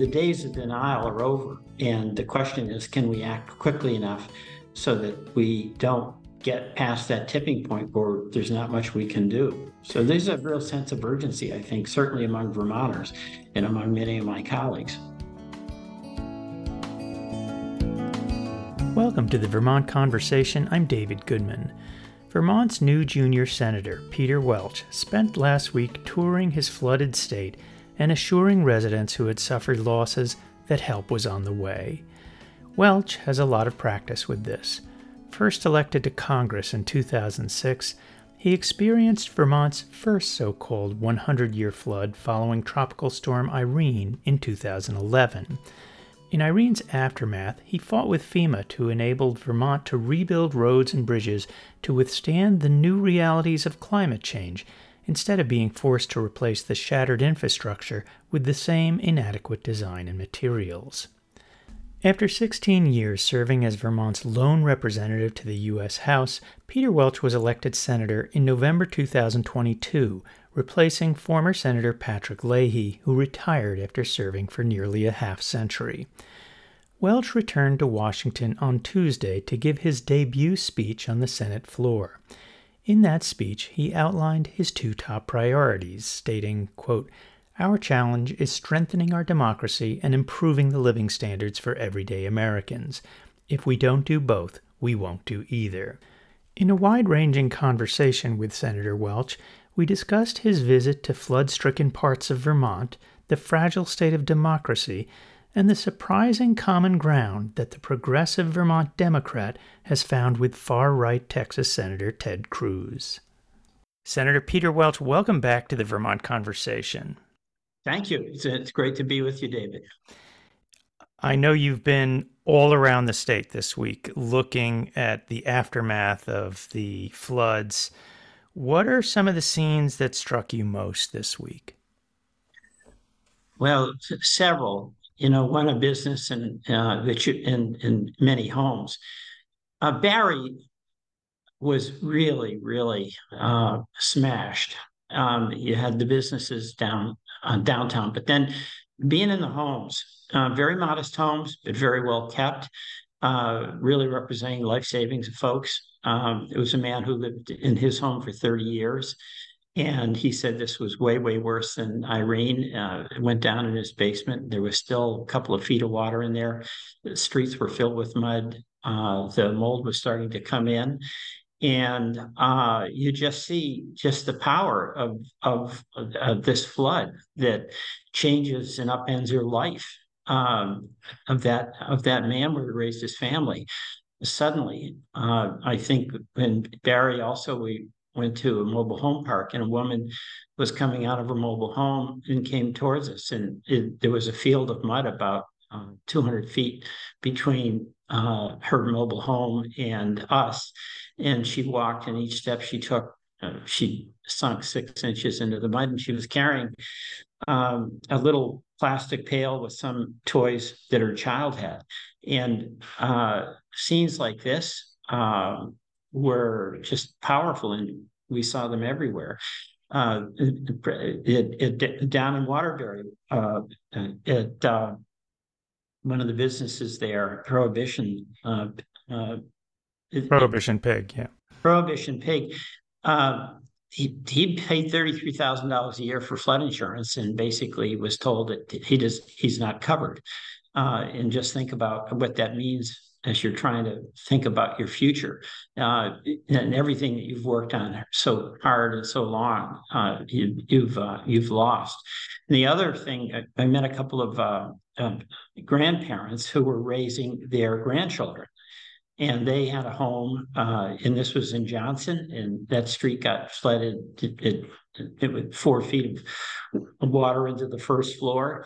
the days of denial are over. And the question is can we act quickly enough so that we don't get past that tipping point where there's not much we can do? So there's a real sense of urgency, I think, certainly among Vermonters and among many of my colleagues. Welcome to the Vermont Conversation. I'm David Goodman. Vermont's new junior senator, Peter Welch, spent last week touring his flooded state and assuring residents who had suffered losses that help was on the way. Welch has a lot of practice with this. First elected to Congress in 2006, he experienced Vermont's first so called 100 year flood following Tropical Storm Irene in 2011. In Irene's aftermath, he fought with FEMA to enable Vermont to rebuild roads and bridges to withstand the new realities of climate change instead of being forced to replace the shattered infrastructure with the same inadequate design and materials. After 16 years serving as Vermont's lone representative to the U.S. House, Peter Welch was elected senator in November 2022, replacing former Senator Patrick Leahy, who retired after serving for nearly a half century. Welch returned to Washington on Tuesday to give his debut speech on the Senate floor. In that speech, he outlined his two top priorities, stating, quote, Our challenge is strengthening our democracy and improving the living standards for everyday Americans. If we don't do both, we won't do either. In a wide ranging conversation with Senator Welch, we discussed his visit to flood stricken parts of Vermont, the fragile state of democracy, and the surprising common ground that the progressive Vermont Democrat has found with far right Texas Senator Ted Cruz. Senator Peter Welch, welcome back to the Vermont Conversation. Thank you. It's, it's great to be with you, David. I know you've been all around the state this week looking at the aftermath of the floods. What are some of the scenes that struck you most this week? Well, several you know, run a business and uh, that you, in in many homes. Uh, Barre was really, really uh, smashed. Um, you had the businesses down uh, downtown, but then being in the homes, uh, very modest homes, but very well kept, uh, really representing life savings of folks. Um, it was a man who lived in his home for 30 years. And he said this was way, way worse than Irene. Uh, went down in his basement. There was still a couple of feet of water in there. The streets were filled with mud. Uh, the mold was starting to come in. And uh, you just see just the power of, of, of this flood that changes and upends your life um, of that of that man where he raised his family. Suddenly, uh, I think when Barre also we went to a mobile home park and a woman was coming out of her mobile home and came towards us. And it, there was a field of mud about uh, 200 feet between uh, her mobile home and us. And she walked and each step she took uh, she sunk six inches into the mud and she was carrying um, a little plastic pail with some toys that her child had. And uh, scenes like this um, were just powerful and we saw them everywhere. Uh, it, it, it, down in Waterbury, uh, at uh, one of the businesses there, Prohibition. Uh, uh, Prohibition Pig, yeah. Prohibition Pig. Uh, he he paid thirty three thousand dollars a year for flood insurance, and basically was told that he does he's not covered. and just think about what that means as you're trying to think about your future uh, and everything that you've worked on so hard and so long, uh, you, you've, uh, you've lost. And the other thing, I, met a couple of uh, um, grandparents who were raising their grandchildren. And they had a home, uh, and this was in Johnson, and that street got flooded. It, it, it, it four feet of water into the first floor.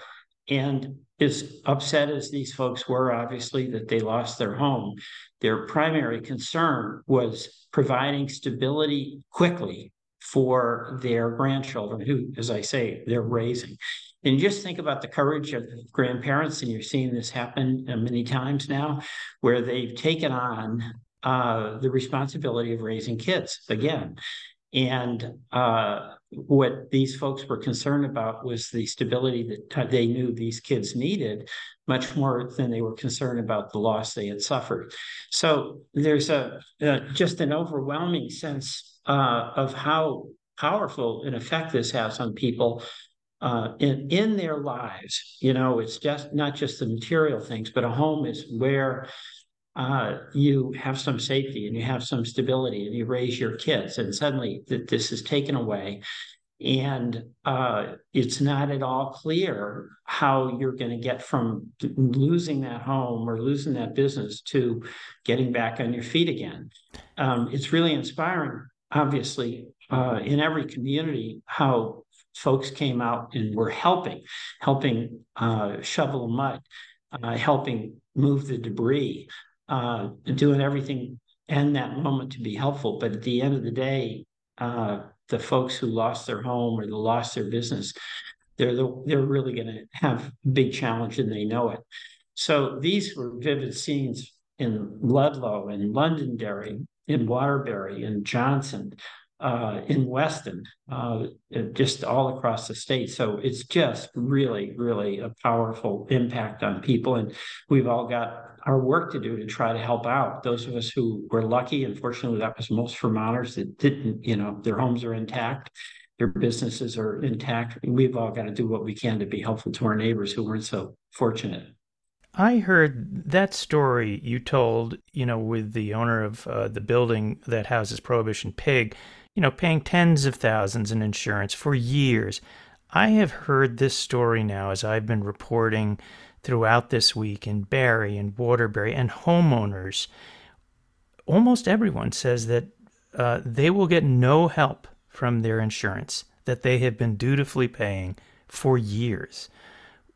And as upset as these folks were, obviously, that they lost their home, their primary concern was providing stability quickly for their grandchildren, who, as I say, they're raising. And just think about the courage of grandparents, and you're seeing this happen uh, many times now, where they've taken on uh, the responsibility of raising kids again. And uh, what these folks were concerned about was the stability that they knew these kids needed much more than they were concerned about the loss they had suffered. So there's a, a just an overwhelming sense uh, of how powerful an effect this has on people uh, in in their lives. You know, it's just not just the material things, but a home is where uh, you have some safety and you have some stability and you raise your kids, and suddenly that this is taken away. And uh, it's not at all clear how you're going to get from losing that home or losing that business to getting back on your feet again. Um, it's really inspiring, obviously, uh, in every community, how folks came out and were helping, helping uh, shovel mud, uh, helping move the debris, uh, doing everything in that moment to be helpful. But at the end of the day, uh, the folks who lost their home or they lost their business, they're the, they're really going to have a big challenge and they know it. So these were vivid scenes in Ludlow in Londonderry, in Waterbury, in Johnson, uh, in Weston, uh, just all across the state. So it's just really, really a powerful impact on people. And we've all got our work to do to try to help out those of us who were lucky. Unfortunately, that was most Vermonters that didn't, you know, their homes are intact. Their businesses are intact. We've all got to do what we can to be helpful to our neighbors who weren't so fortunate. I heard that story you told, you know, with the owner of uh, the building that houses Prohibition Pig you know, paying tens of thousands in insurance for years. I have heard this story now as I've been reporting throughout this week in Barre and Waterbury and homeowners. Almost everyone says that uh, they will get no help from their insurance that they have been dutifully paying for years.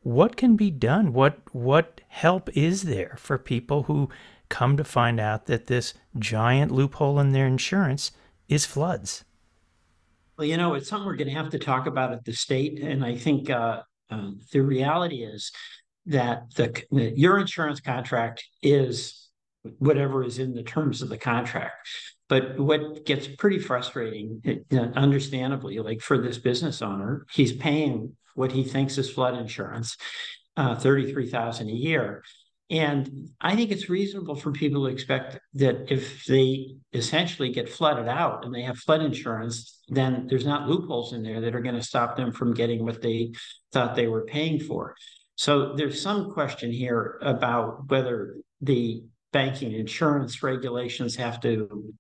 What can be done? What what help is there for people who come to find out that this giant loophole in their insurance is floods? Well, you know, it's something we're going to have to talk about at the state. And I think uh, uh, the reality is that the, the, your insurance contract is whatever is in the terms of the contract. But what gets pretty frustrating, understandably, like for this business owner, he's paying what he thinks is flood insurance, uh, thirty-three thousand a year, and I think it's reasonable for people to expect that if they essentially get flooded out and they have flood insurance, then there's not loopholes in there that are going to stop them from getting what they thought they were paying for. So there's some question here about whether the banking insurance regulations have to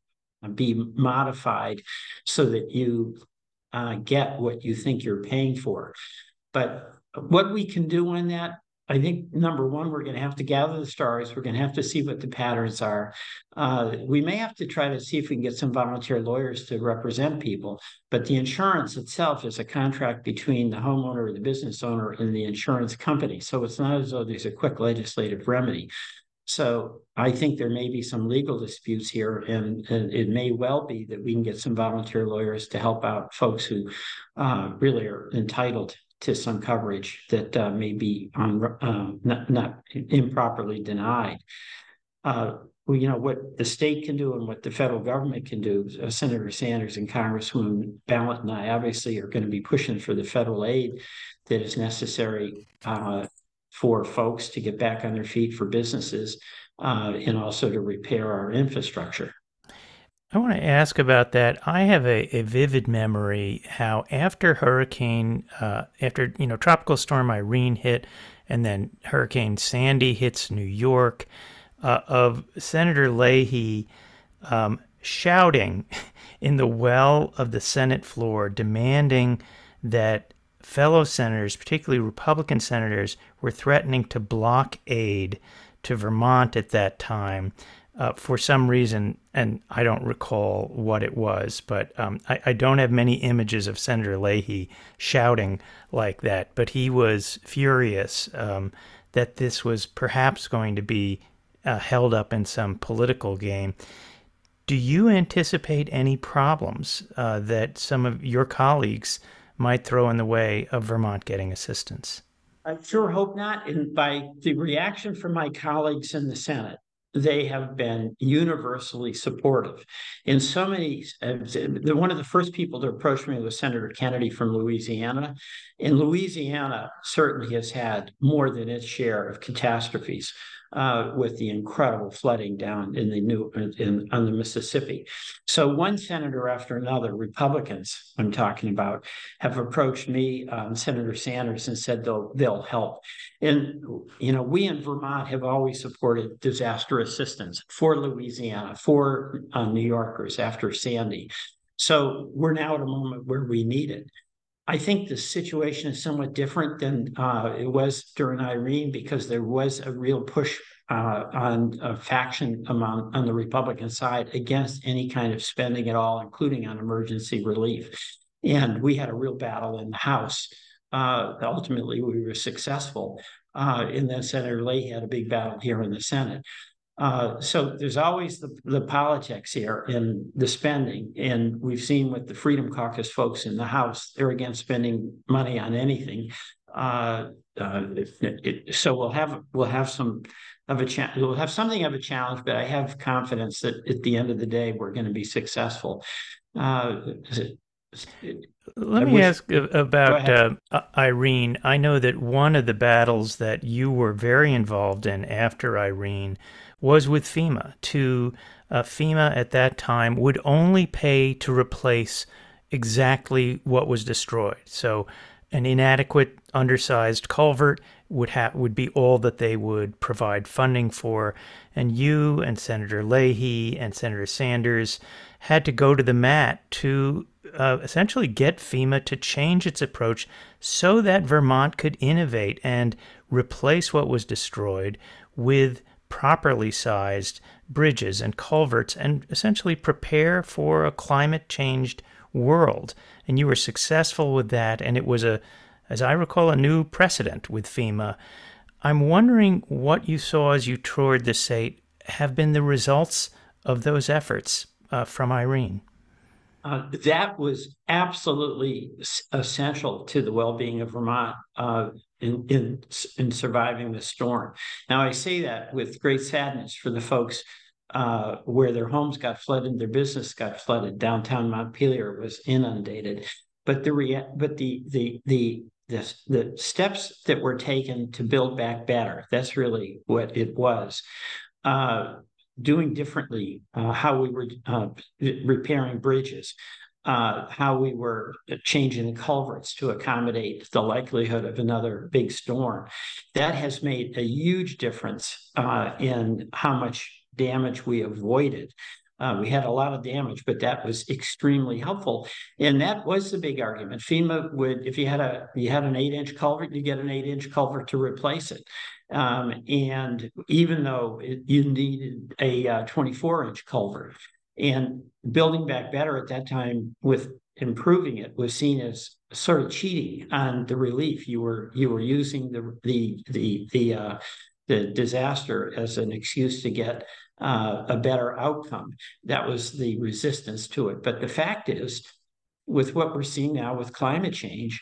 be modified so that you uh, get what you think you're paying for. But what we can do on that I think number one, we're going to have to gather the stars. We're going to have to see what the patterns are. Uh, we may have to try to see if we can get some volunteer lawyers to represent people. But the insurance itself is a contract between the homeowner or the business owner and the insurance company. So it's not as though there's a quick legislative remedy. So I think there may be some legal disputes here, and, and, it may well be that we can get some volunteer lawyers to help out folks who uh, really are entitled to some coverage that uh, may be on, uh, not, not, improperly denied. Uh, well, you know what the state can do and what the federal government can do. Uh, Senator Sanders and Congresswoman Balint and I obviously are going to be pushing for the federal aid that is necessary uh, for folks to get back on their feet for businesses uh, and also to repair our infrastructure. I want to ask about that. I have a, a vivid memory how after Hurricane, uh, after you know Tropical Storm Irene hit, and then Hurricane Sandy hits New York, uh, of Senator Leahy um, shouting in the well of the Senate floor, demanding that fellow senators, particularly Republican senators, were threatening to block aid to Vermont at that time uh, for some reason, and I don't recall what it was, but um, I, I, don't have many images of Senator Leahy shouting like that. But he was furious um, that this was perhaps going to be uh, held up in some political game. Do you anticipate any problems uh, that some of your colleagues might throw in the way of Vermont getting assistance? I sure hope not. And by the reaction from my colleagues in the Senate, they have been universally supportive. In so many, one of the first people to approach me was Senator Kennedy from Louisiana. And Louisiana certainly has had more than its share of catastrophes uh, with the incredible flooding down in the new in, on the Mississippi. So one senator after another, Republicans I'm talking about, have approached me, um, Senator Sanders, and said they'll they'll help. And you know, we in Vermont have always supported disaster assistance for Louisiana, for uh, New Yorkers after Sandy. So we're now at a moment where we need it. I think the situation is somewhat different than uh, it was during Irene because there was a real push uh, on a faction among on the Republican side against any kind of spending at all, including on emergency relief. And we had a real battle in the House. Uh, ultimately, we were successful. Uh, and then Senator Leahy had a big battle here in the Senate. Uh, so there's always the, the politics here and the spending. And we've seen with the Freedom Caucus folks in the House, they're against spending money on anything. Uh, uh, it, it, so we'll have we'll have some of a challenge. We'll have something of a challenge, but I have confidence that at the end of the day, we're going to be successful. Uh, let me ask about uh, Irene. I know that one of the battles that you were very involved in after Irene was with FEMA. To uh, FEMA at that time would only pay to replace exactly what was destroyed. So an inadequate, undersized culvert would have would be all that they would provide funding for. And you and Senator Leahy and Senator Sanders had to go to the mat to uh, essentially get FEMA to change its approach so that Vermont could innovate and replace what was destroyed with properly sized bridges and culverts and essentially prepare for a climate changed world. And you were successful with that, and it was a, as I recall, a new precedent with FEMA. I'm wondering what you saw as you toured the state have been the results of those efforts uh, from Irene. Uh, that was absolutely essential to the well-being of Vermont. Uh, in, in, in surviving the storm. Now, I say that with great sadness for the folks uh, where their homes got flooded, their business got flooded. Downtown Montpelier was inundated, but the rea- but the the the the, the steps that were taken to build back better. That's really what it was. Uh, doing differently, uh, how we were uh, repairing bridges, uh, how we were changing the culverts to accommodate the likelihood of another big storm. That has made a huge difference uh, in how much damage we avoided. Uh, we had a lot of damage, but that was extremely helpful, and that was the big argument. FEMA would, if you had a you had an eight inch culvert, you get an eight inch culvert to replace it. Um, and even though it, you needed a uh, 24 inch culvert, and building back better at that time with improving it was seen as sort of cheating on the relief. You were you were using the the the the uh, the disaster as an excuse to get uh, a better outcome. That was the resistance to it. But the fact is, with what we're seeing now with climate change,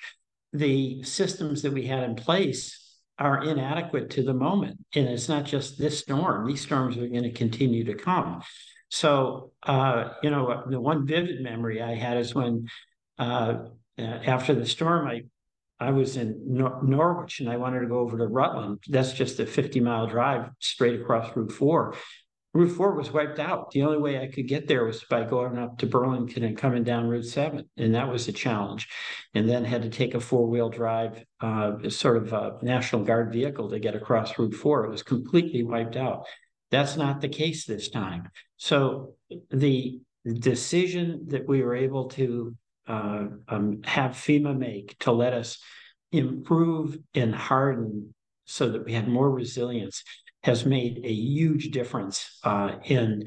the systems that we had in place are inadequate to the moment. And it's not just this storm; these storms are going to continue to come. So, uh, you know, the one vivid memory I had is when uh, after the storm, I I was in Nor- Norwich and I wanted to go over to Rutland. That's just a 50 mile drive straight across Route 4. Route 4 was wiped out. The only way I could get there was by going up to Burlington and coming down Route 7. And that was a challenge. And then had to take a four wheel drive, uh, sort of a National Guard vehicle to get across Route 4. It was completely wiped out. That's not the case this time. So the decision that we were able to uh, um, have FEMA make to let us improve and harden so that we had more resilience has made a huge difference uh, in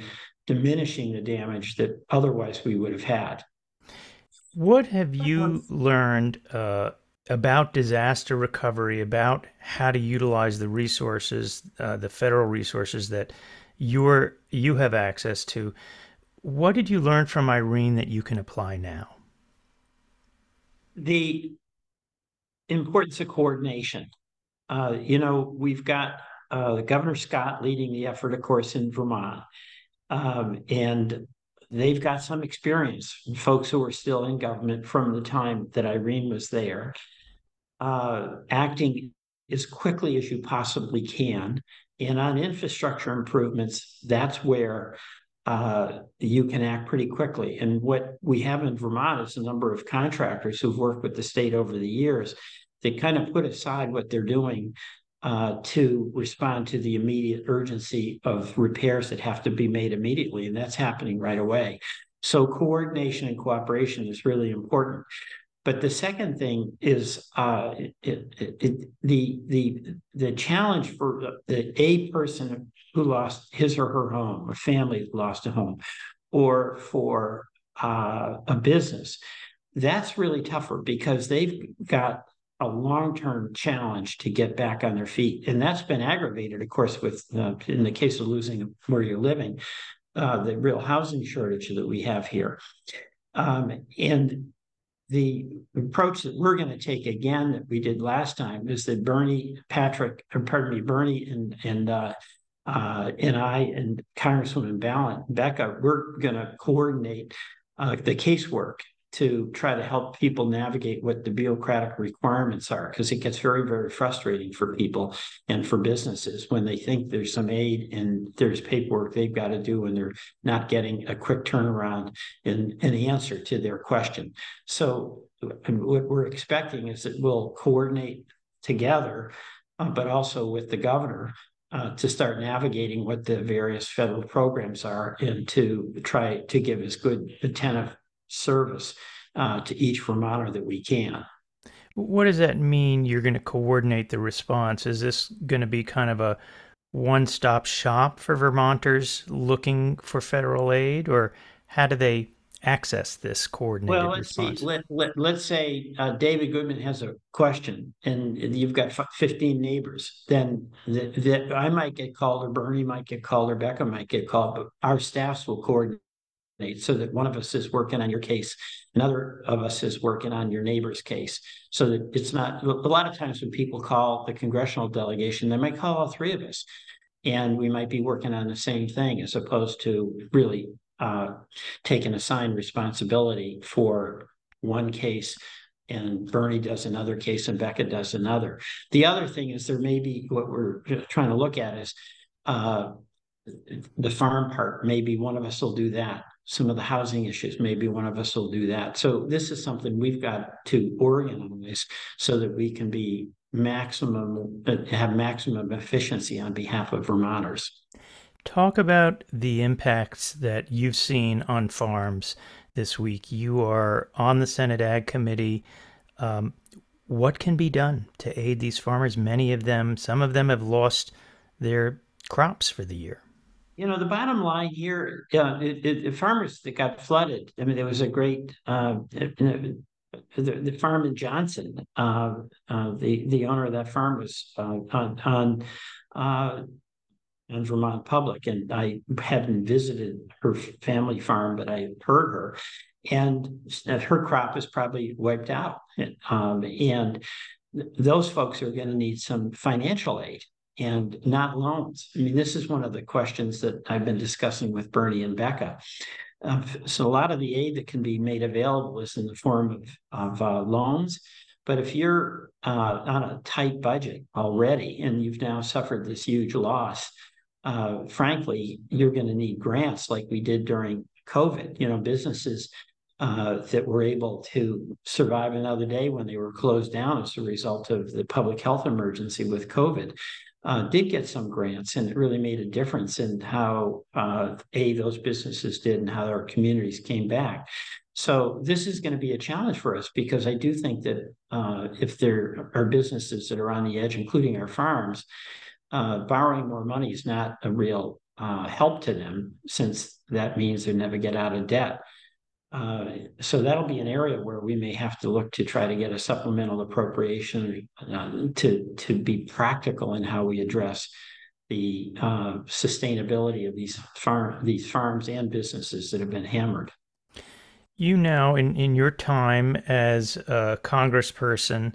diminishing the damage that otherwise we would have had. What have you learned uh, about disaster recovery, about how to utilize the resources, uh, the federal resources that you're you have access to. What did you learn from Irene that you can apply now? The importance of coordination. Uh, you know, we've got uh, Governor Scott leading the effort, of course, in Vermont. Um, and they've got some experience, folks who are still in government from the time that Irene was there, uh, acting as quickly as you possibly can. And on infrastructure improvements, that's where uh, you can act pretty quickly. And what we have in Vermont is a number of contractors who've worked with the state over the years. They kind of put aside what they're doing uh, to respond to the immediate urgency of repairs that have to be made immediately, and that's happening right away. So coordination and cooperation is really important. But the second thing is uh, it, it, it, the the the challenge for the a person who lost his or her home, a family lost a home, or for uh, a business. That's really tougher because they've got a long-term challenge to get back on their feet, and that's been aggravated, of course, with uh, in the case of losing where you're living, uh, the real housing shortage that we have here, um, and the approach that we're going to take again that we did last time is that Bernie, Patrick, pardon me, Bernie and and uh, uh, and I and Congresswoman Balint, Becca, we're going to coordinate uh, the casework to try to help people navigate what the bureaucratic requirements are because it gets very very frustrating for people and for businesses when they think there's some aid and there's paperwork they've got to do and they're not getting a quick turnaround in an answer to their question. So what we're expecting is that we'll coordinate together uh, but also with the governor uh, to start navigating what the various federal programs are and to try to give as good attentive service uh, to each Vermonter that we can. What does that mean? You're going to coordinate the response. Is this going to be kind of a one-stop shop for Vermonters looking for federal aid, or how do they access this coordinated well, let's response? See, let, let, let's say uh, David Goodman has a question and you've got 15 neighbors, then that the, I might get called or Bernie might get called or Becca might get called, but our staffs will coordinate so that one of us is working on your case, another of us is working on your neighbor's case. So that it's not a lot of times when people call the congressional delegation, they might call all three of us. And we might be working on the same thing as opposed to really uh, taking assigned responsibility for one case and Bernie does another case and Becca does another. The other thing is there may be what we're trying to look at is uh, the farm part. Maybe one of us will do that some of the housing issues. Maybe one of us will do that. So this is something we've got to organize so that we can be maximum uh, have maximum efficiency on behalf of Vermonters. Talk about the impacts that you've seen on farms this week. You are on the Senate Ag Committee. Um, what can be done to aid these farmers? Many of them, some of them have lost their crops for the year you know, the bottom line here, yeah, it, it, the farmers that got flooded. I mean, there was a great uh, the, the farm in Johnson. Uh, uh, the the owner of that farm was uh, on on uh, on Vermont Public, and I hadn't visited her family farm, but I heard her, and her crop is probably wiped out, um, and those folks are going to need some financial aid and not loans. I mean, this is one of the questions that I've been discussing with Bernie and Becca. So a lot of the aid that can be made available is in the form of, of uh, loans. But if you're uh, on a tight budget already and you've now suffered this huge loss, uh, frankly, you're going to need grants like we did during COVID. You know, businesses uh, that were able to survive another day when they were closed down as a result of the public health emergency with COVID uh, did get some grants, and it really made a difference in how uh, a those businesses did and how our communities came back. So this is going to be a challenge for us because I do think that uh, if there are businesses that are on the edge, including our farms, uh, borrowing more money is not a real uh, help to them, since that means they never get out of debt. Uh, so that'll be an area where we may have to look to try to get a supplemental appropriation uh, to to be practical in how we address the uh, sustainability of these farm these farms and businesses that have been hammered. You now, in in your time as a congressperson,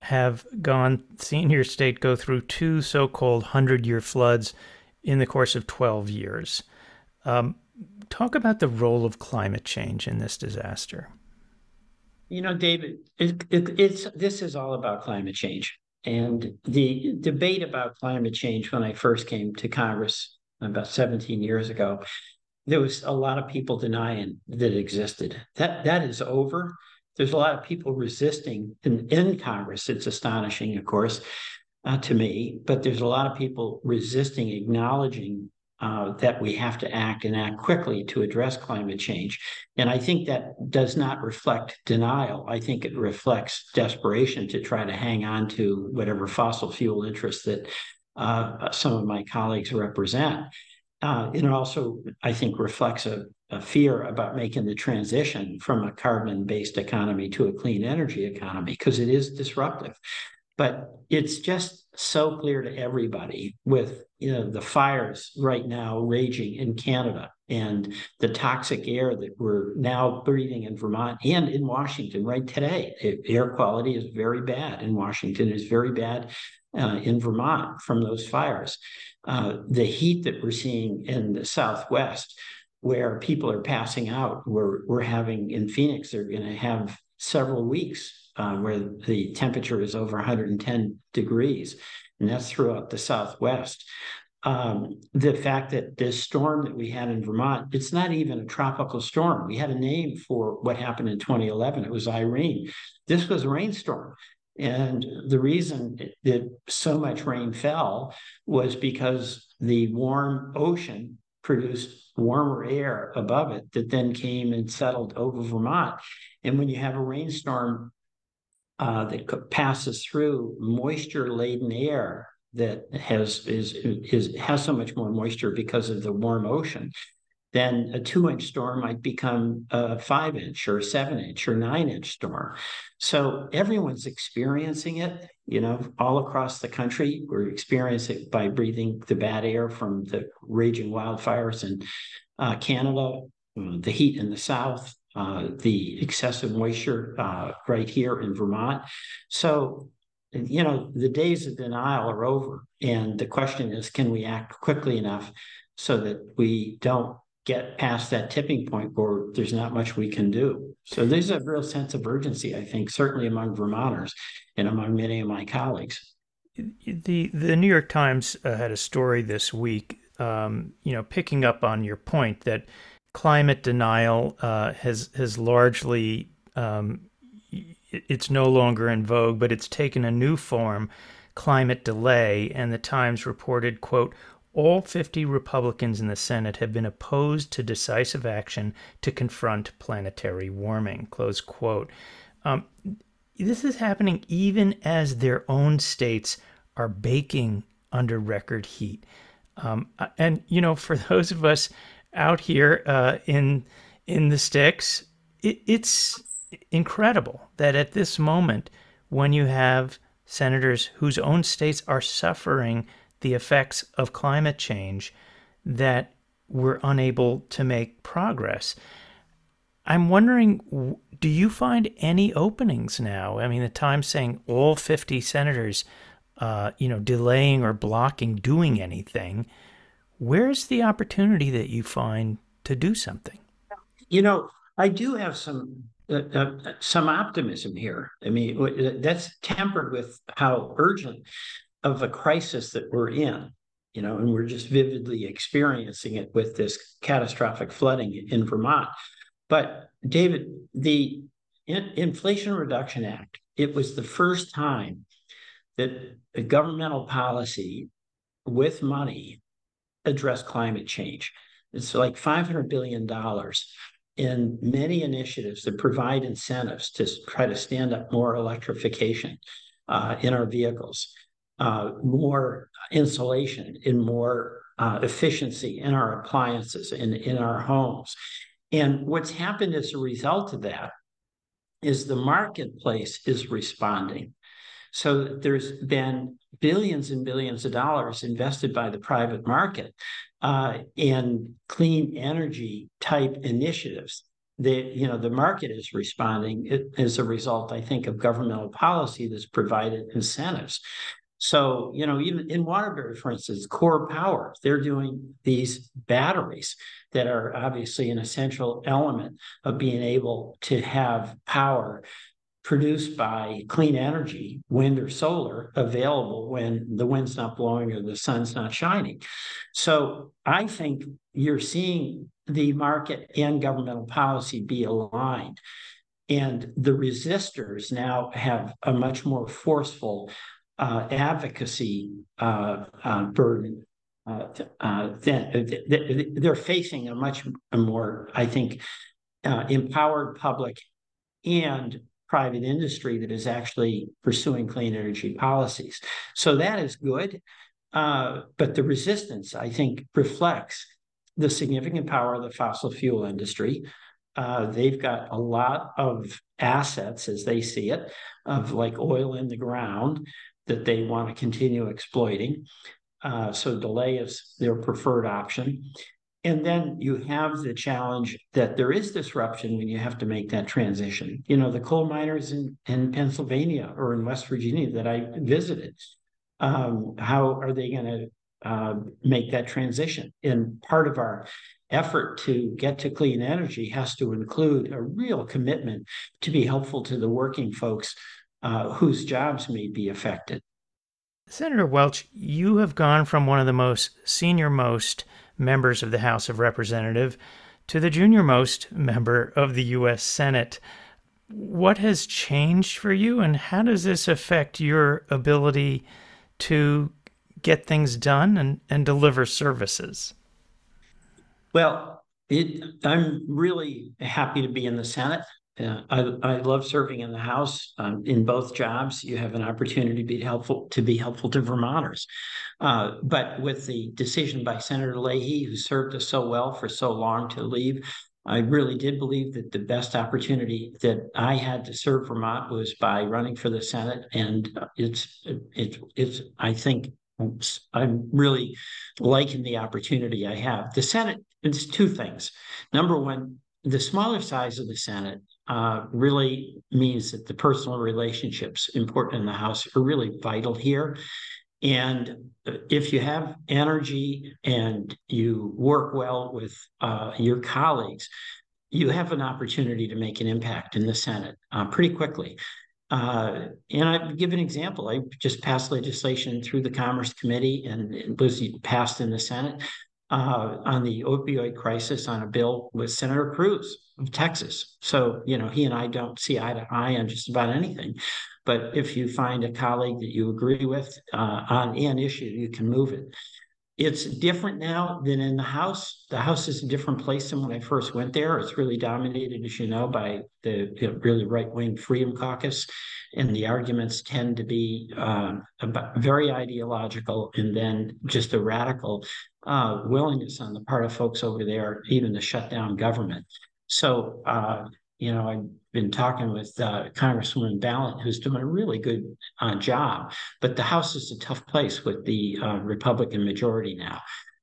have gone seen your state go through two so-called hundred-year floods in the course of 12 years. Um, talk about the role of climate change in this disaster. You know, David, it, it, it's this is all about climate change. And the debate about climate change when I first came to Congress about 17 years ago, there was a lot of people denying that it existed. That that is over. There's a lot of people resisting in, in Congress. It's astonishing, of course, uh, to me, but there's a lot of people resisting acknowledging uh, that we have to act and act quickly to address climate change. And I think that does not reflect denial. I think it reflects desperation to try to hang on to whatever fossil fuel interests that uh, some of my colleagues represent. Uh, it also, I think, reflects a, a, fear about making the transition from a carbon based economy to a clean energy economy because it is disruptive. But it's just so clear to everybody with you know the fires right now raging in Canada and the toxic air that we're now breathing in Vermont and in Washington right today. Air quality is very bad in Washington. It's very bad uh, in Vermont from those fires. Uh, the heat that we're seeing in the Southwest, where people are passing out, we're we're having in Phoenix. They're going to have several weeks uh, where the temperature is over 110 degrees, and that's throughout the Southwest. Um, the fact that this storm that we had in Vermont, it's not even a tropical storm. We had a name for what happened in 2011. It was Irene. This was a rainstorm. And the reason that so much rain fell was because the warm ocean produced warmer air above it that then came and settled over Vermont. And when you have a rainstorm uh, that passes through moisture laden air that has is is has so much more moisture because of the warm ocean then a two inch storm might become a five inch or seven inch or nine inch storm. So everyone's experiencing it, you know, all across the country. We're experiencing it by breathing the bad air from the raging wildfires in uh, Canada, uh, the heat in the south, uh, the excessive moisture uh, right here in Vermont. So, you know, the days of denial are over. And the question is can we act quickly enough so that we don't get past that tipping point where there's not much we can do? So, there's a real sense of urgency, I think, certainly among Vermonters and among many of my colleagues. The the New York Times uh, had a story this week, um, you know, picking up on your point that climate denial uh, has has largely um, it's no longer in vogue, but it's taken a new form, climate delay. And the Times reported, "quote All 50 Republicans in the Senate have been opposed to decisive action to confront planetary warming." Close quote. Um, this is happening even as their own states are baking under record heat. Um, and you know, for those of us out here uh, in in the sticks, it, it's incredible that at this moment, when you have senators whose own states are suffering the effects of climate change, that we're unable to make progress. I'm wondering, do you find any openings now? I mean, the Times saying all 50 senators, uh, you know, delaying or blocking doing anything where's the opportunity that you find to do something? You know, I do have some uh, uh, some optimism here. I mean, that's tempered with how urgent of a crisis that we're in. You know, and we're just vividly experiencing it with this catastrophic flooding in Vermont. But David, the in- Inflation Reduction Act, it was the first time that a governmental policy with money address climate change. It's like $500 billion in many initiatives that provide incentives to try to stand up more electrification uh, in our vehicles, uh, more insulation, and more uh, efficiency in our appliances and in our homes. And what's happened as a result of that is the marketplace is responding. So there's been billions and billions of dollars invested by the private market uh, in clean energy type initiatives. the you know the market is responding as a result, I think, of governmental policy that's provided incentives. So, you know, even in Waterbury, for instance, KORE Power, they're doing these batteries that are obviously an essential element of being able to have power produced by clean energy, wind or solar, available when the wind's not blowing or the sun's not shining. So I think you're seeing the market and governmental policy be aligned. And the resistors now have a much more forceful advocacy uh, uh, burden. Uh, uh, they're facing a much more, I think, uh, empowered public and private industry that is actually pursuing clean energy policies. So that is good. but the resistance, I think, reflects the significant power of the fossil fuel industry. Uh, they've got a lot of assets as they see it, of like oil in the ground that they want to continue exploiting. Uh, so delay is their preferred option. And then you have the challenge that there is disruption when you have to make that transition. You know, the coal miners in, in Pennsylvania or in West Virginia that I visited, um, how are they going to uh, make that transition? And part of our effort to get to clean energy has to include a real commitment to be helpful to the working folks uh, whose jobs may be affected. Senator Welch, you have gone from one of the most senior most members of the House of Representatives to the junior most member of the U.S. Senate. What has changed for you, and how does this affect your ability to get things done and, and deliver services? Well, it, I'm really happy to be in the Senate. Uh, I, I love serving in the House. Um, in both jobs, you have an opportunity to be helpful to be helpful to Vermonters. Uh, but with the decision by Senator Leahy, who served us so well for so long, to leave, I really did believe that the best opportunity that I had to serve Vermont was by running for the Senate, and it's it's it's I think I'm really liking the opportunity I have. The Senate, it's two things. Number one, the smaller size of the Senate uh, really means that the personal relationships important in the House are really vital here. And if you have energy and you work well with uh, your colleagues, you have an opportunity to make an impact in the Senate uh, pretty quickly. Uh, and I give an example. I just passed legislation through the Commerce Committee and it was passed in the Senate uh, on the opioid crisis on a bill with Senator Cruz of Texas. So, you know, he and I don't see eye to eye on just about anything. But if you find a colleague that you agree with uh, on an issue, you can move it. It's different now than in the House. The House is a different place than when I first went there. It's really dominated, as you know, by the you know, really right wing Freedom Caucus. And the arguments tend to be uh, very ideological and then just a radical uh, willingness on the part of folks over there, even to shut down government. So, uh, you know, I've been talking with uh, Congresswoman Balint, who's doing a really good uh, job. But the House is a tough place with the uh, Republican majority now.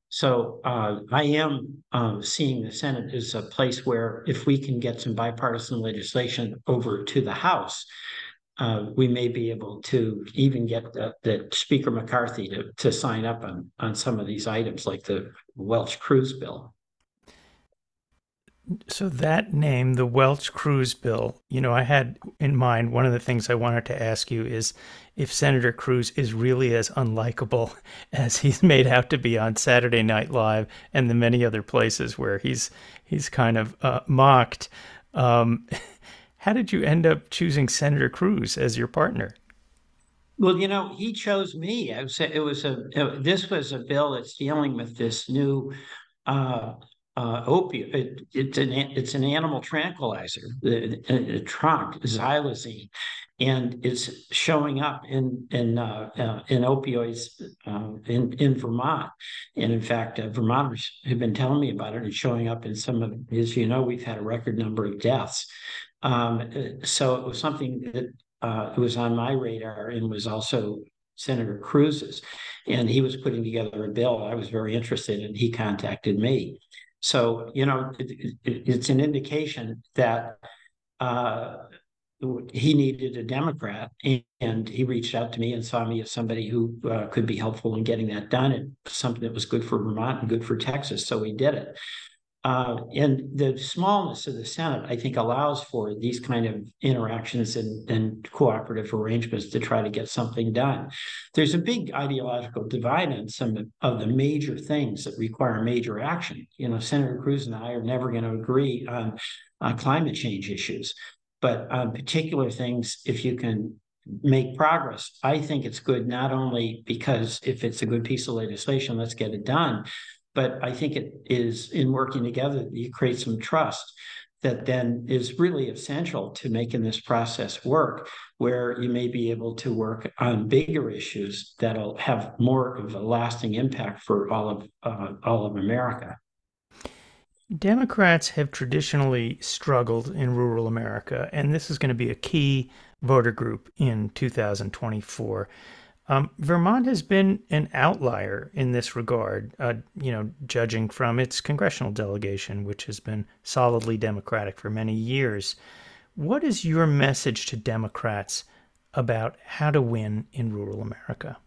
So uh, I am uh, seeing the Senate as a place where if we can get some bipartisan legislation over to the House, uh, we may be able to even get the, the, Speaker McCarthy to, to sign up on, on some of these items like the Welch Cruz bill. So that name, the Welch Cruz bill, you know, I had in mind one of the things I wanted to ask you is if Senator Cruz is really as unlikable as he's made out to be on Saturday Night Live and the many other places where he's he's kind of uh, mocked. Um, how did you end up choosing Senator Cruz as your partner? Well, you know, he chose me. I it was a it, this was a bill that's dealing with this new uh, uh, opiate. It, it's an it's an animal tranquilizer, the, the trunk xylazine, and it's showing up in in uh, uh, in opioids uh, in in Vermont. And in fact, uh, Vermonters have been telling me about it. and showing up in some of, as you know, we've had a record number of deaths. Um, so it was something that uh, was on my radar and was also Senator Cruz's, and he was putting together a bill. I was very interested, and he contacted me. So, you know, it, it, it's an indication that uh, he needed a Democrat, and he reached out to me and saw me as somebody who uh, could be helpful in getting that done, and something that was good for Vermont and good for Texas. So we did it. Uh, and the smallness of the Senate, I think, allows for these kind of interactions and, and, cooperative arrangements to try to get something done. There's a big ideological divide on some of the major things that require major action. You know, Senator Cruz and I are never going to agree on, on climate change issues, but on particular things, if you can make progress, I think it's good not only because if it's a good piece of legislation, let's get it done, but I think it is in working together you create some trust that then is really essential to making this process work, where you may be able to work on bigger issues that'll have more of a lasting impact for all of uh, all of America. Democrats have traditionally struggled in rural America, and this is going to be a key voter group in 2024. Um, Vermont has been an outlier in this regard, uh, you know, judging from its congressional delegation, which has been solidly Democratic for many years. What is your message to Democrats about how to win in rural America?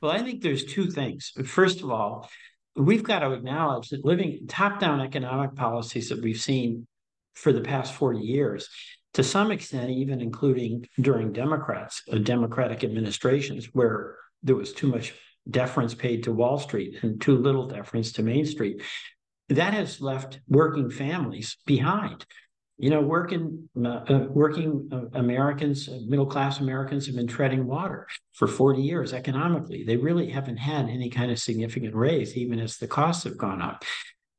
Well, I think there's two things. First of all, we've got to acknowledge that living top down economic policies that we've seen for the past 40 years to some extent, even including during Democrats, uh, Democratic administrations, where there was too much deference paid to Wall Street and too little deference to Main Street. That has left working families behind. You know, working uh, uh working uh, Americans, uh, middle class Americans, have been treading water for 40 years economically. They really haven't had any kind of significant raise, even as the costs have gone up.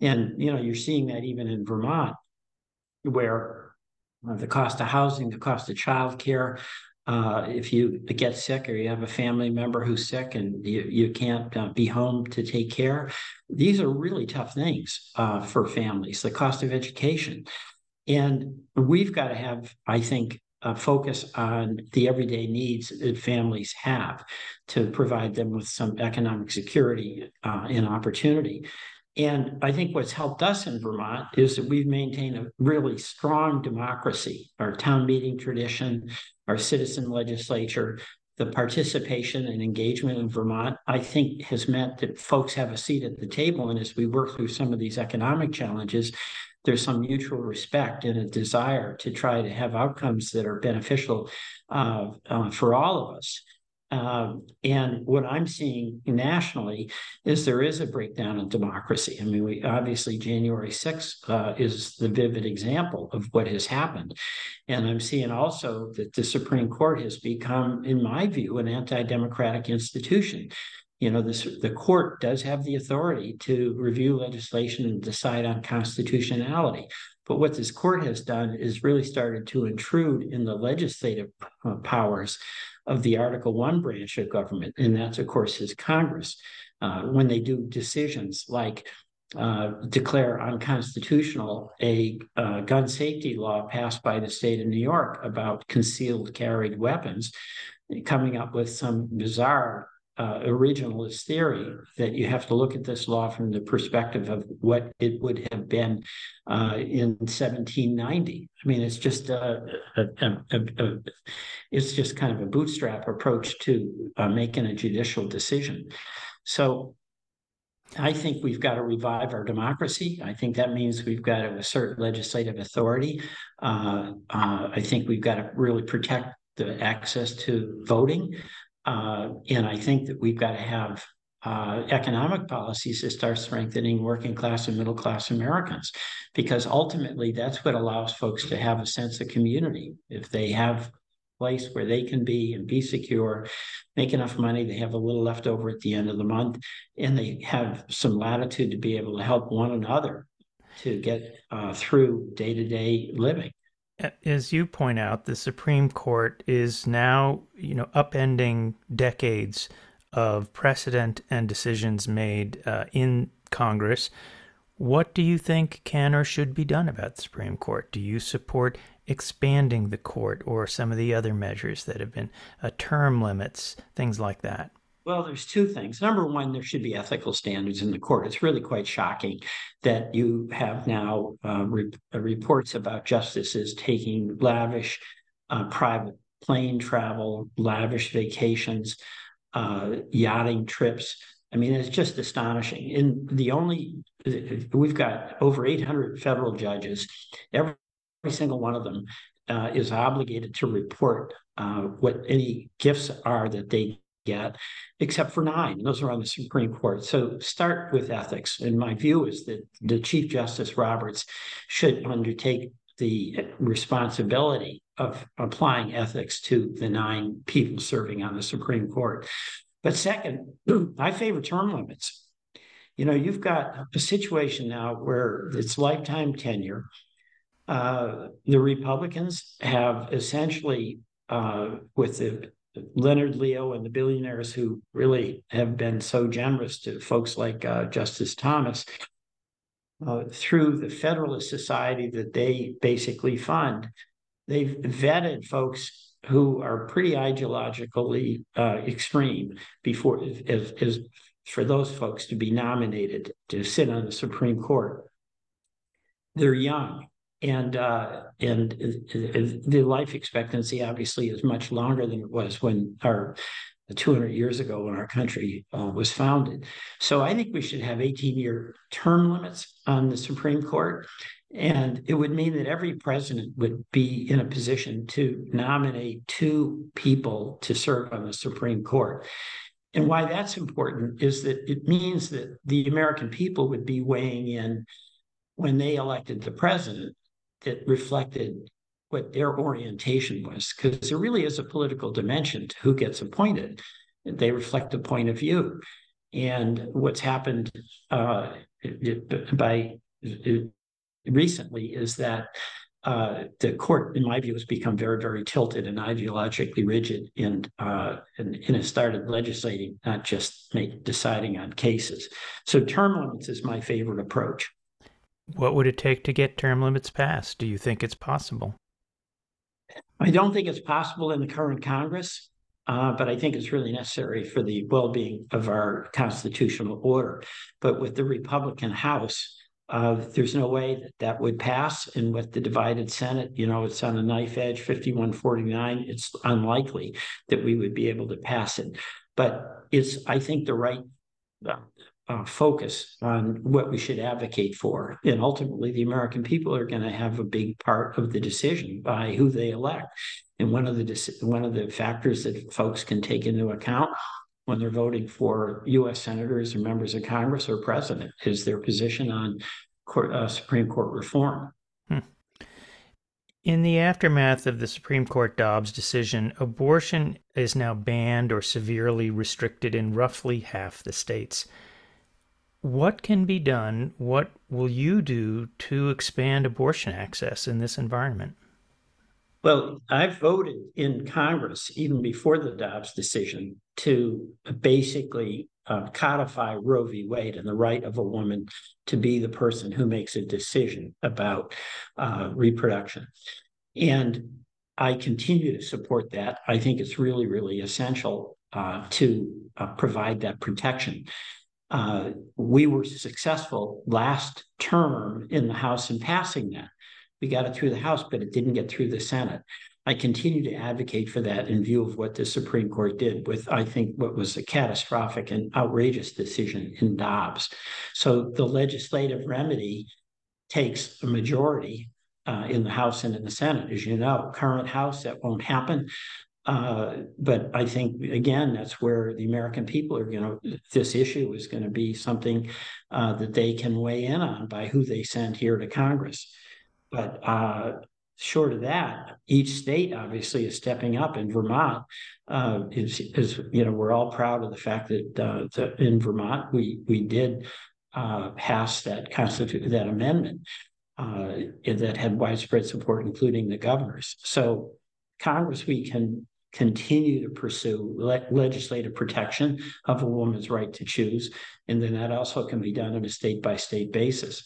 And you know, you're seeing that even in Vermont, where the cost of housing, the cost of childcare. Uh, if you get sick or you have a family member who's sick and you, you can't uh, be home to take care, these are really tough things uh, for families, the cost of education. And we've got to have, I think, a focus on the everyday needs that families have to provide them with some economic security uh, and opportunity. And I think what's helped us in Vermont is that we've maintained a really strong democracy, our town meeting tradition, our citizen legislature, the participation and engagement in Vermont, I think has meant that folks have a seat at the table. And as we work through some of these economic challenges, there's some mutual respect and a desire to try to have outcomes that are beneficial uh, uh, for all of us. Um, and what I'm seeing nationally is there is a breakdown in democracy. I mean, we obviously January 6th uh, is the vivid example of what has happened. And I'm seeing also that the Supreme Court has become, in my view, an anti-democratic institution. You know, this, the court does have the authority to review legislation and decide on constitutionality. But what this court has done is really started to intrude in the legislative uh, powers of the Article One branch of government, and that's of course his Congress. Uh, when they do decisions like uh, declare unconstitutional a uh, gun safety law passed by the state of New York about concealed carried weapons, coming up with some bizarre uh, originalist theory that you have to look at this law from the perspective of what it would have been uh, in 1790. I mean, it's just a, a, a, it's just kind of a bootstrap approach to uh, making a judicial decision. So I think we've got to revive our democracy. I think that means we've got to assert legislative authority. Uh, uh, I think we've got to really protect the access to voting. Uh, and I think that we've got to have uh, economic policies to start strengthening working class and middle class Americans, because ultimately that's what allows folks to have a sense of community. If they have a place where they can be and be secure, make enough money, they have a little left over at the end of the month, and they have some latitude to be able to help one another to get uh, through day to day living as you point out, the Supreme Court is now, you know, upending decades of precedent and decisions made uh, in Congress. What do you think can or should be done about the Supreme Court? Do you support expanding the court or some of the other measures that have been uh, term limits, things like that? Well, there's two things. Number one, there should be ethical standards in the court. It's really quite shocking that you have now uh, re- uh, reports about justices taking lavish uh, private plane travel, lavish vacations, uh, yachting trips. I mean, it's just astonishing. And the only, we've got over 800 federal judges. Every, every single one of them uh, is obligated to report uh, what any gifts are that they get, except for nine. Those are on the Supreme Court. So start with ethics. And my view is that the Chief Justice Roberts should undertake the responsibility of applying ethics to the nine people serving on the Supreme Court. But second, I favor term limits. You know, you've got a situation now where it's lifetime tenure. Uh, the Republicans have essentially, uh, with the Leonard Leo and the billionaires who really have been so generous to folks like uh, Justice Thomas uh, through the Federalist Society that they basically fund. They've vetted folks who are pretty ideologically uh, extreme before as, as for those folks to be nominated to sit on the Supreme Court. They're young and uh, and the life expectancy obviously is much longer than it was when our 200 years ago when our country uh, was founded. So I think we should have 18 year term limits on the Supreme Court. And it would mean that every president would be in a position to nominate two people to serve on the Supreme Court. And why that's important is that it means that the American people would be weighing in when they elected the president that reflected what their orientation was, because there really is a political dimension to who gets appointed. They reflect a point of view. And what's happened uh, by recently is that uh, the court, in my view, has become very, very tilted and ideologically rigid, and uh, and, and has started legislating, not just make, deciding on cases. So, term limits is my favorite approach. What would it take to get term limits passed? Do you think it's possible? I don't think it's possible in the current Congress, uh, but I think it's really necessary for the well being of our constitutional order. But with the Republican House, uh, there's no way that that would pass. And with the divided Senate, you know, it's on a knife edge, 5149. It's unlikely that we would be able to pass it. But it's, I think, the right uh, focus on what we should advocate for. And ultimately, the American people are going to have a big part of the decision by who they elect. And one of the one of the factors that folks can take into account when they're voting for U.S. senators or members of Congress or president is their position on court, uh, Supreme Court reform. Hmm. In the aftermath of the Supreme Court Dobbs decision, abortion is now banned or severely restricted in roughly half the states what can be done? What will you do to expand abortion access in this environment? Well, I voted in Congress even before the Dobbs decision to basically uh, codify Roe v. Wade and the right of a woman to be the person who makes a decision about uh, reproduction. And I continue to support that. I think it's really, really essential uh, to uh, provide that protection uh, we were successful last term in the House in passing that. We got it through the House, but it didn't get through the Senate. I continue to advocate for that in view of what the Supreme Court did with, I think, what was a catastrophic and outrageous decision in Dobbs. So the legislative remedy takes a majority uh, in the House and in the Senate. As you know, current House, that won't happen. Uh, but I think again, that's where the American people are, you know, this issue is going to be something uh, that they can weigh in on by who they send here to Congress. But uh, short of that, each state obviously is stepping up. In Vermont, uh, is, is you know, we're all proud of the fact that, uh, that in Vermont we we did pass that constitute that amendment that had widespread support, including the governors. So Congress, we can continue to pursue le- legislative protection of a woman's right to choose. And then that also can be done on a state by state basis.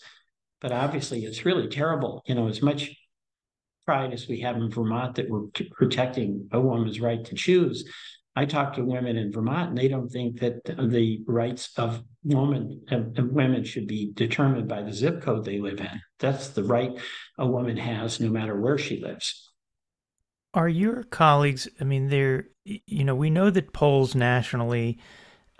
But obviously, it's really terrible. You know, as much pride as we have in Vermont that we're protecting a woman's right to choose, I talk to women in Vermont, and they don't think that the rights of women and women should be determined by the zip code they live in. That's the right a woman has, no matter where she lives. Are your colleagues? I mean, they're you know we know that polls nationally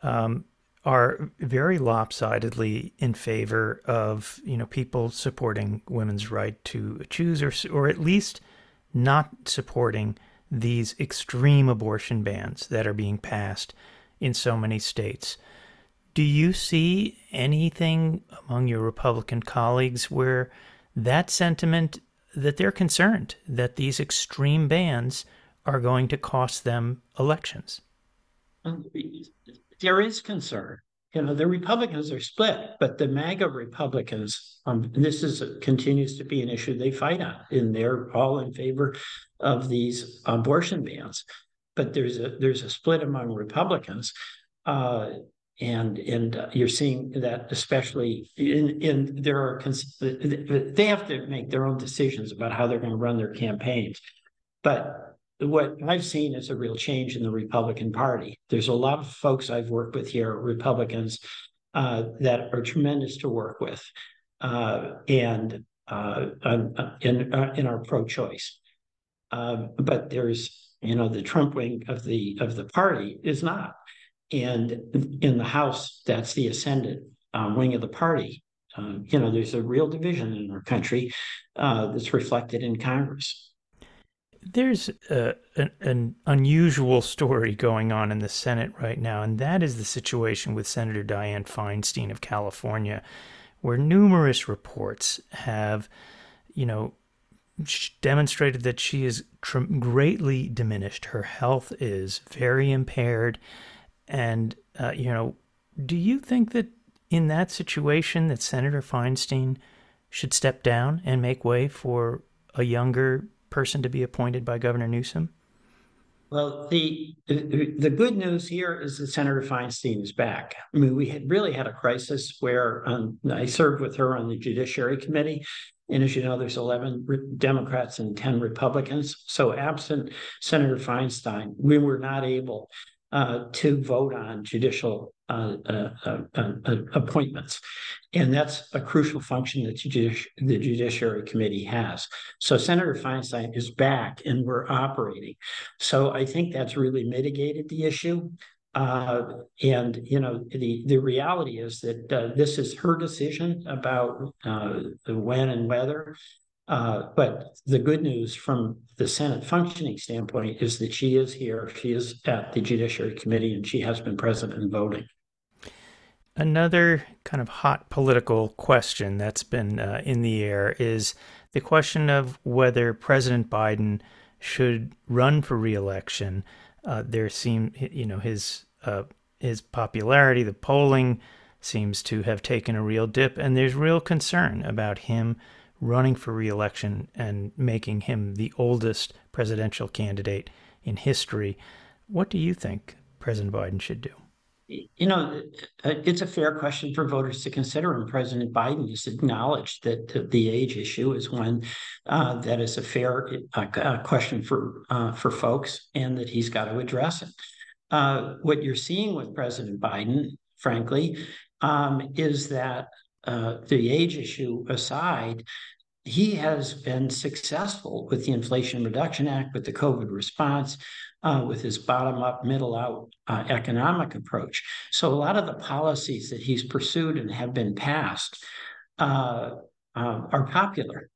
um, are very lopsidedly in favor of you know people supporting women's right to choose or or at least not supporting these extreme abortion bans that are being passed in so many states. Do you see anything among your Republican colleagues where that sentiment that they're concerned that these extreme bans are going to cost them elections? There is concern. You know, the Republicans are split, but the MAGA Republicans, um, this is continues to be an issue they fight on, and they're all in favor of these abortion bans. But there's a there's a split among Republicans, uh, and and uh, you're seeing that especially in in there are they have to make their own decisions about how they're going to run their campaigns. But what I've seen is a real change in the Republican Party. There's a lot of folks I've worked with here, Republicans, uh, that are tremendous to work with, uh, and uh, in uh, in our pro-choice. Um, but there's, you know, the Trump wing of the of the party is not, and in the House, that's the ascendant um, wing of the party. Uh, you know, there's a real division in our country uh, that's reflected in Congress. There's a, an, an unusual story going on in the Senate right now, and that is the situation with Senator Dianne Feinstein of California, where numerous reports have, you know, demonstrated that she is tr- greatly diminished. Her health is very impaired. And, uh, you know, do you think that in that situation that Senator Feinstein should step down and make way for a younger person to be appointed by Governor Newsom? Well, the the good news here is that Senator Feinstein is back. I mean, we had really had a crisis where um, I served with her on the Judiciary Committee, and as you know, there's 11 Democrats and 10 Republicans. So, absent Senator Feinstein, we were not able uh, to vote on judicial uh, uh, uh, uh appointments. And that's a crucial function that the Judiciary Committee has. So Senator Feinstein is back and we're operating. So I think that's really mitigated the issue. Uh, and you know the the reality is that uh, this is her decision about uh, when and whether. Uh, but the good news from the Senate functioning standpoint is that she is here. She is at the Judiciary Committee, and she has been present in voting. Another kind of hot political question that's been uh, in the air is the question of whether President Biden should run for reelection uh, there seem you know his uh, his popularity, the polling seems to have taken a real dip, and there's real concern about him running for reelection and making him the oldest presidential candidate in history. What do you think President Biden should do? You know, uh, it's a fair question for voters to consider, and President Biden has acknowledged that the age issue is one uh, that is a fair uh, question for uh, for folks, and that he's got to address it. Uh, what you're seeing with President Biden, frankly, um, is that uh, the age issue aside, he has been successful with the Inflation Reduction Act, with the COVID response, uh, with his bottom up, middle out uh, economic approach. So, a lot of the policies that he's pursued and have been passed uh, uh are popular.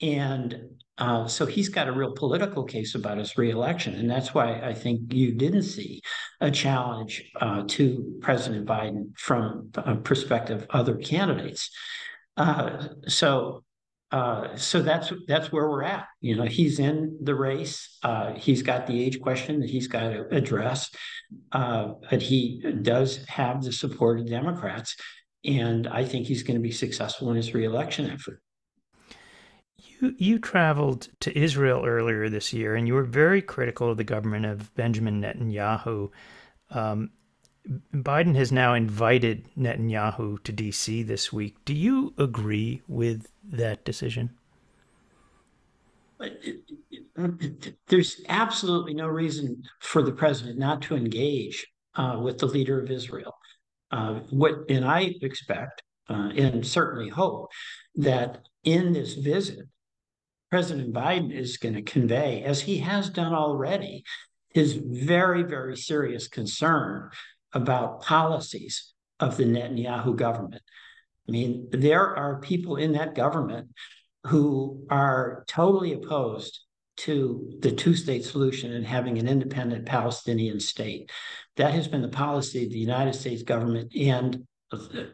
And uh, so he's got a real political case about his reelection. And that's why I think you didn't see a challenge uh, to President Biden from a perspective of other candidates. so uh, so that's that's where we're at. You know, he's in the race. Uh, he's got the age question that he's got to address, uh, but he does have the support of Democrats, and I think he's going to be successful in his reelection effort. You you traveled to Israel earlier this year, and you were very critical of the government of Benjamin Netanyahu. Um, Biden has now invited Netanyahu to D.C. this week. Do you agree with that decision? there's absolutely no reason for the president not to engage uh, with the leader of Israel. Uh, what and I expect uh, and certainly hope that in this visit, President Biden is going to convey, as he has done already, his very, very serious concern about policies of the Netanyahu government. I mean, there are people in that government who are totally opposed to the two state solution and having an independent Palestinian state. That has been the policy of the United States government and,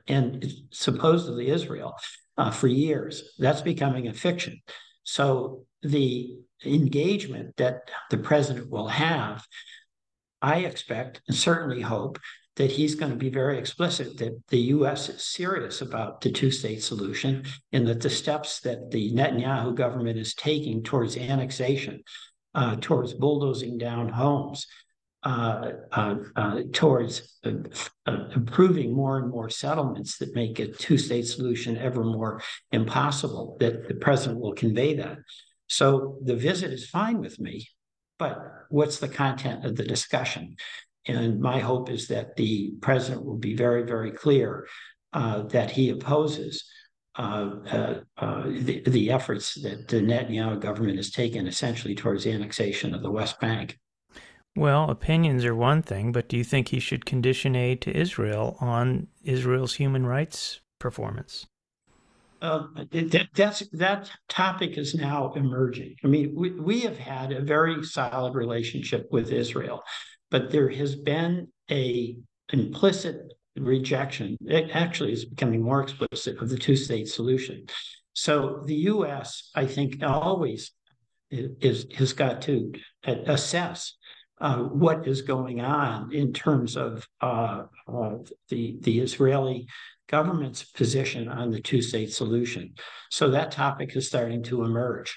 and supposedly Israel uh, for years. That's becoming a fiction. So the engagement that the president will have, I expect and certainly hope that he's going to be very explicit that the U.S. is serious about the two state solution and that the steps that the Netanyahu government is taking towards annexation, uh, towards bulldozing down homes, uh, uh, uh towards uh, uh, improving more and more settlements that make a two state solution ever more impossible, that the president will convey that. So the visit is fine with me, but what's the content of the discussion? And my hope is that the president will be very, very clear uh, that he opposes uh, uh, uh, the, the, efforts that the Netanyahu government has taken essentially towards the annexation of the West Bank. Well, opinions are one thing, but do you think he should condition aid to Israel on Israel's human rights performance? Uh, that, that's that topic is now emerging. I mean, we, we have had a very solid relationship with Israel but there has been a implicit rejection. It actually is becoming more explicit of the two-state solution. So the U.S., I think, always is has got to assess uh, what is going on in terms of uh, uh, the the Israeli government's position on the two-state solution. So that topic is starting to emerge.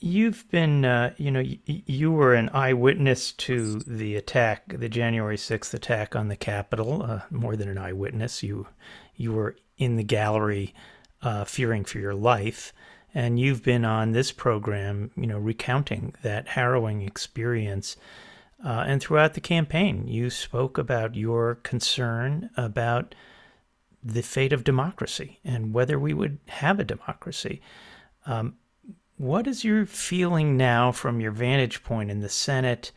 You've been, uh, you know, y- you were an eyewitness to the attack, the January 6th attack on the Capitol, uh, more than an eyewitness. You, you were in the gallery uh, fearing for your life. And you've been on this program, you know, recounting that harrowing experience. Uh, and throughout the campaign, you spoke about your concern about the fate of democracy and whether we would have a democracy. Um, what is your feeling now from your vantage point in the Senate?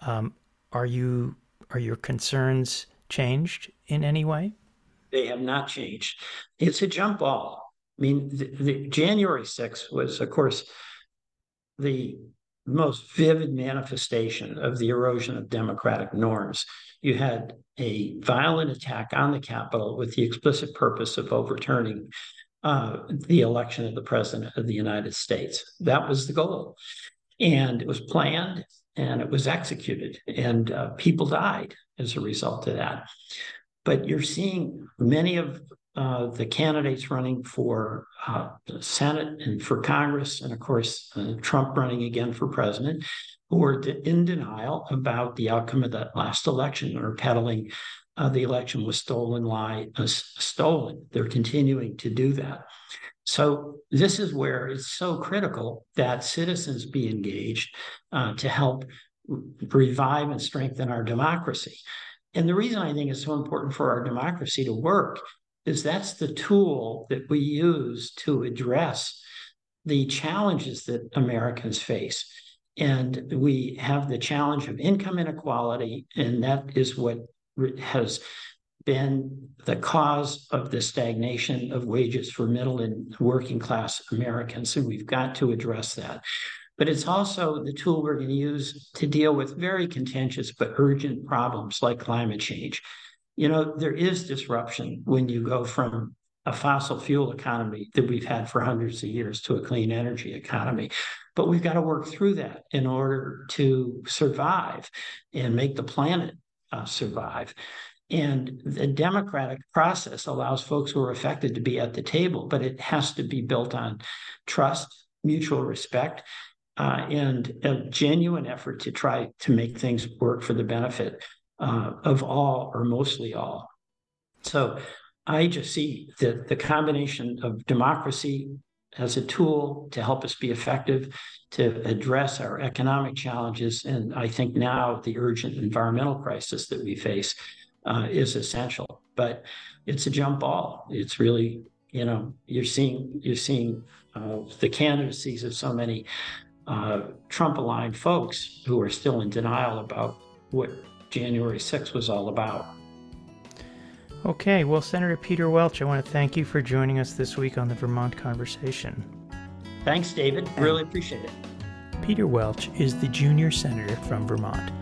Um, are you are your concerns changed in any way? They have not changed. It's a jump ball. I mean, the, the January 6th was, of course, the most vivid manifestation of the erosion of democratic norms. You had a violent attack on the Capitol with the explicit purpose of overturning uh, the election of the president of the United States. That was the goal. And it was planned and it was executed, and uh, people died as a result of that. But you're seeing many of uh, the candidates running for uh, the Senate and for Congress, and of course, uh, Trump running again for president, who are in denial about the outcome of that last election or peddling uh, the election was stolen, lie, uh, stolen. They're continuing to do that. So this is where it's so critical that citizens be engaged to help revive and strengthen our democracy. And the reason I think it's so important for our democracy to work is that's the tool that we use to address the challenges that Americans face. And we have the challenge of income inequality, and that is what has been the cause of the stagnation of wages for middle and working class Americans. And we've got to address that. But it's also the tool we're going to use to deal with very contentious but urgent problems like climate change. You know, there is disruption when you go from a fossil fuel economy that we've had for hundreds of years to a clean energy economy. But we've got to work through that in order to survive and make the planet uh, survive. And the democratic process allows folks who are affected to be at the table, but it has to be built on trust, mutual respect, uh, and a genuine effort to try to make things work for the benefit uh, of all or mostly all. So I just see that the combination of democracy, as a tool to help us be effective to address our economic challenges. And I think now the urgent environmental crisis that we face uh, is essential. But it's a jump ball. It's really, you know, you're seeing you're seeing uh, the candidacies of so many uh, Trump-aligned folks who are still in denial about what January 6th was all about. Okay, well, Senator Peter Welch, I want to thank you for joining us this week on the Vermont Conversation. Thanks, David. Really appreciate it. Peter Welch is the junior senator from Vermont.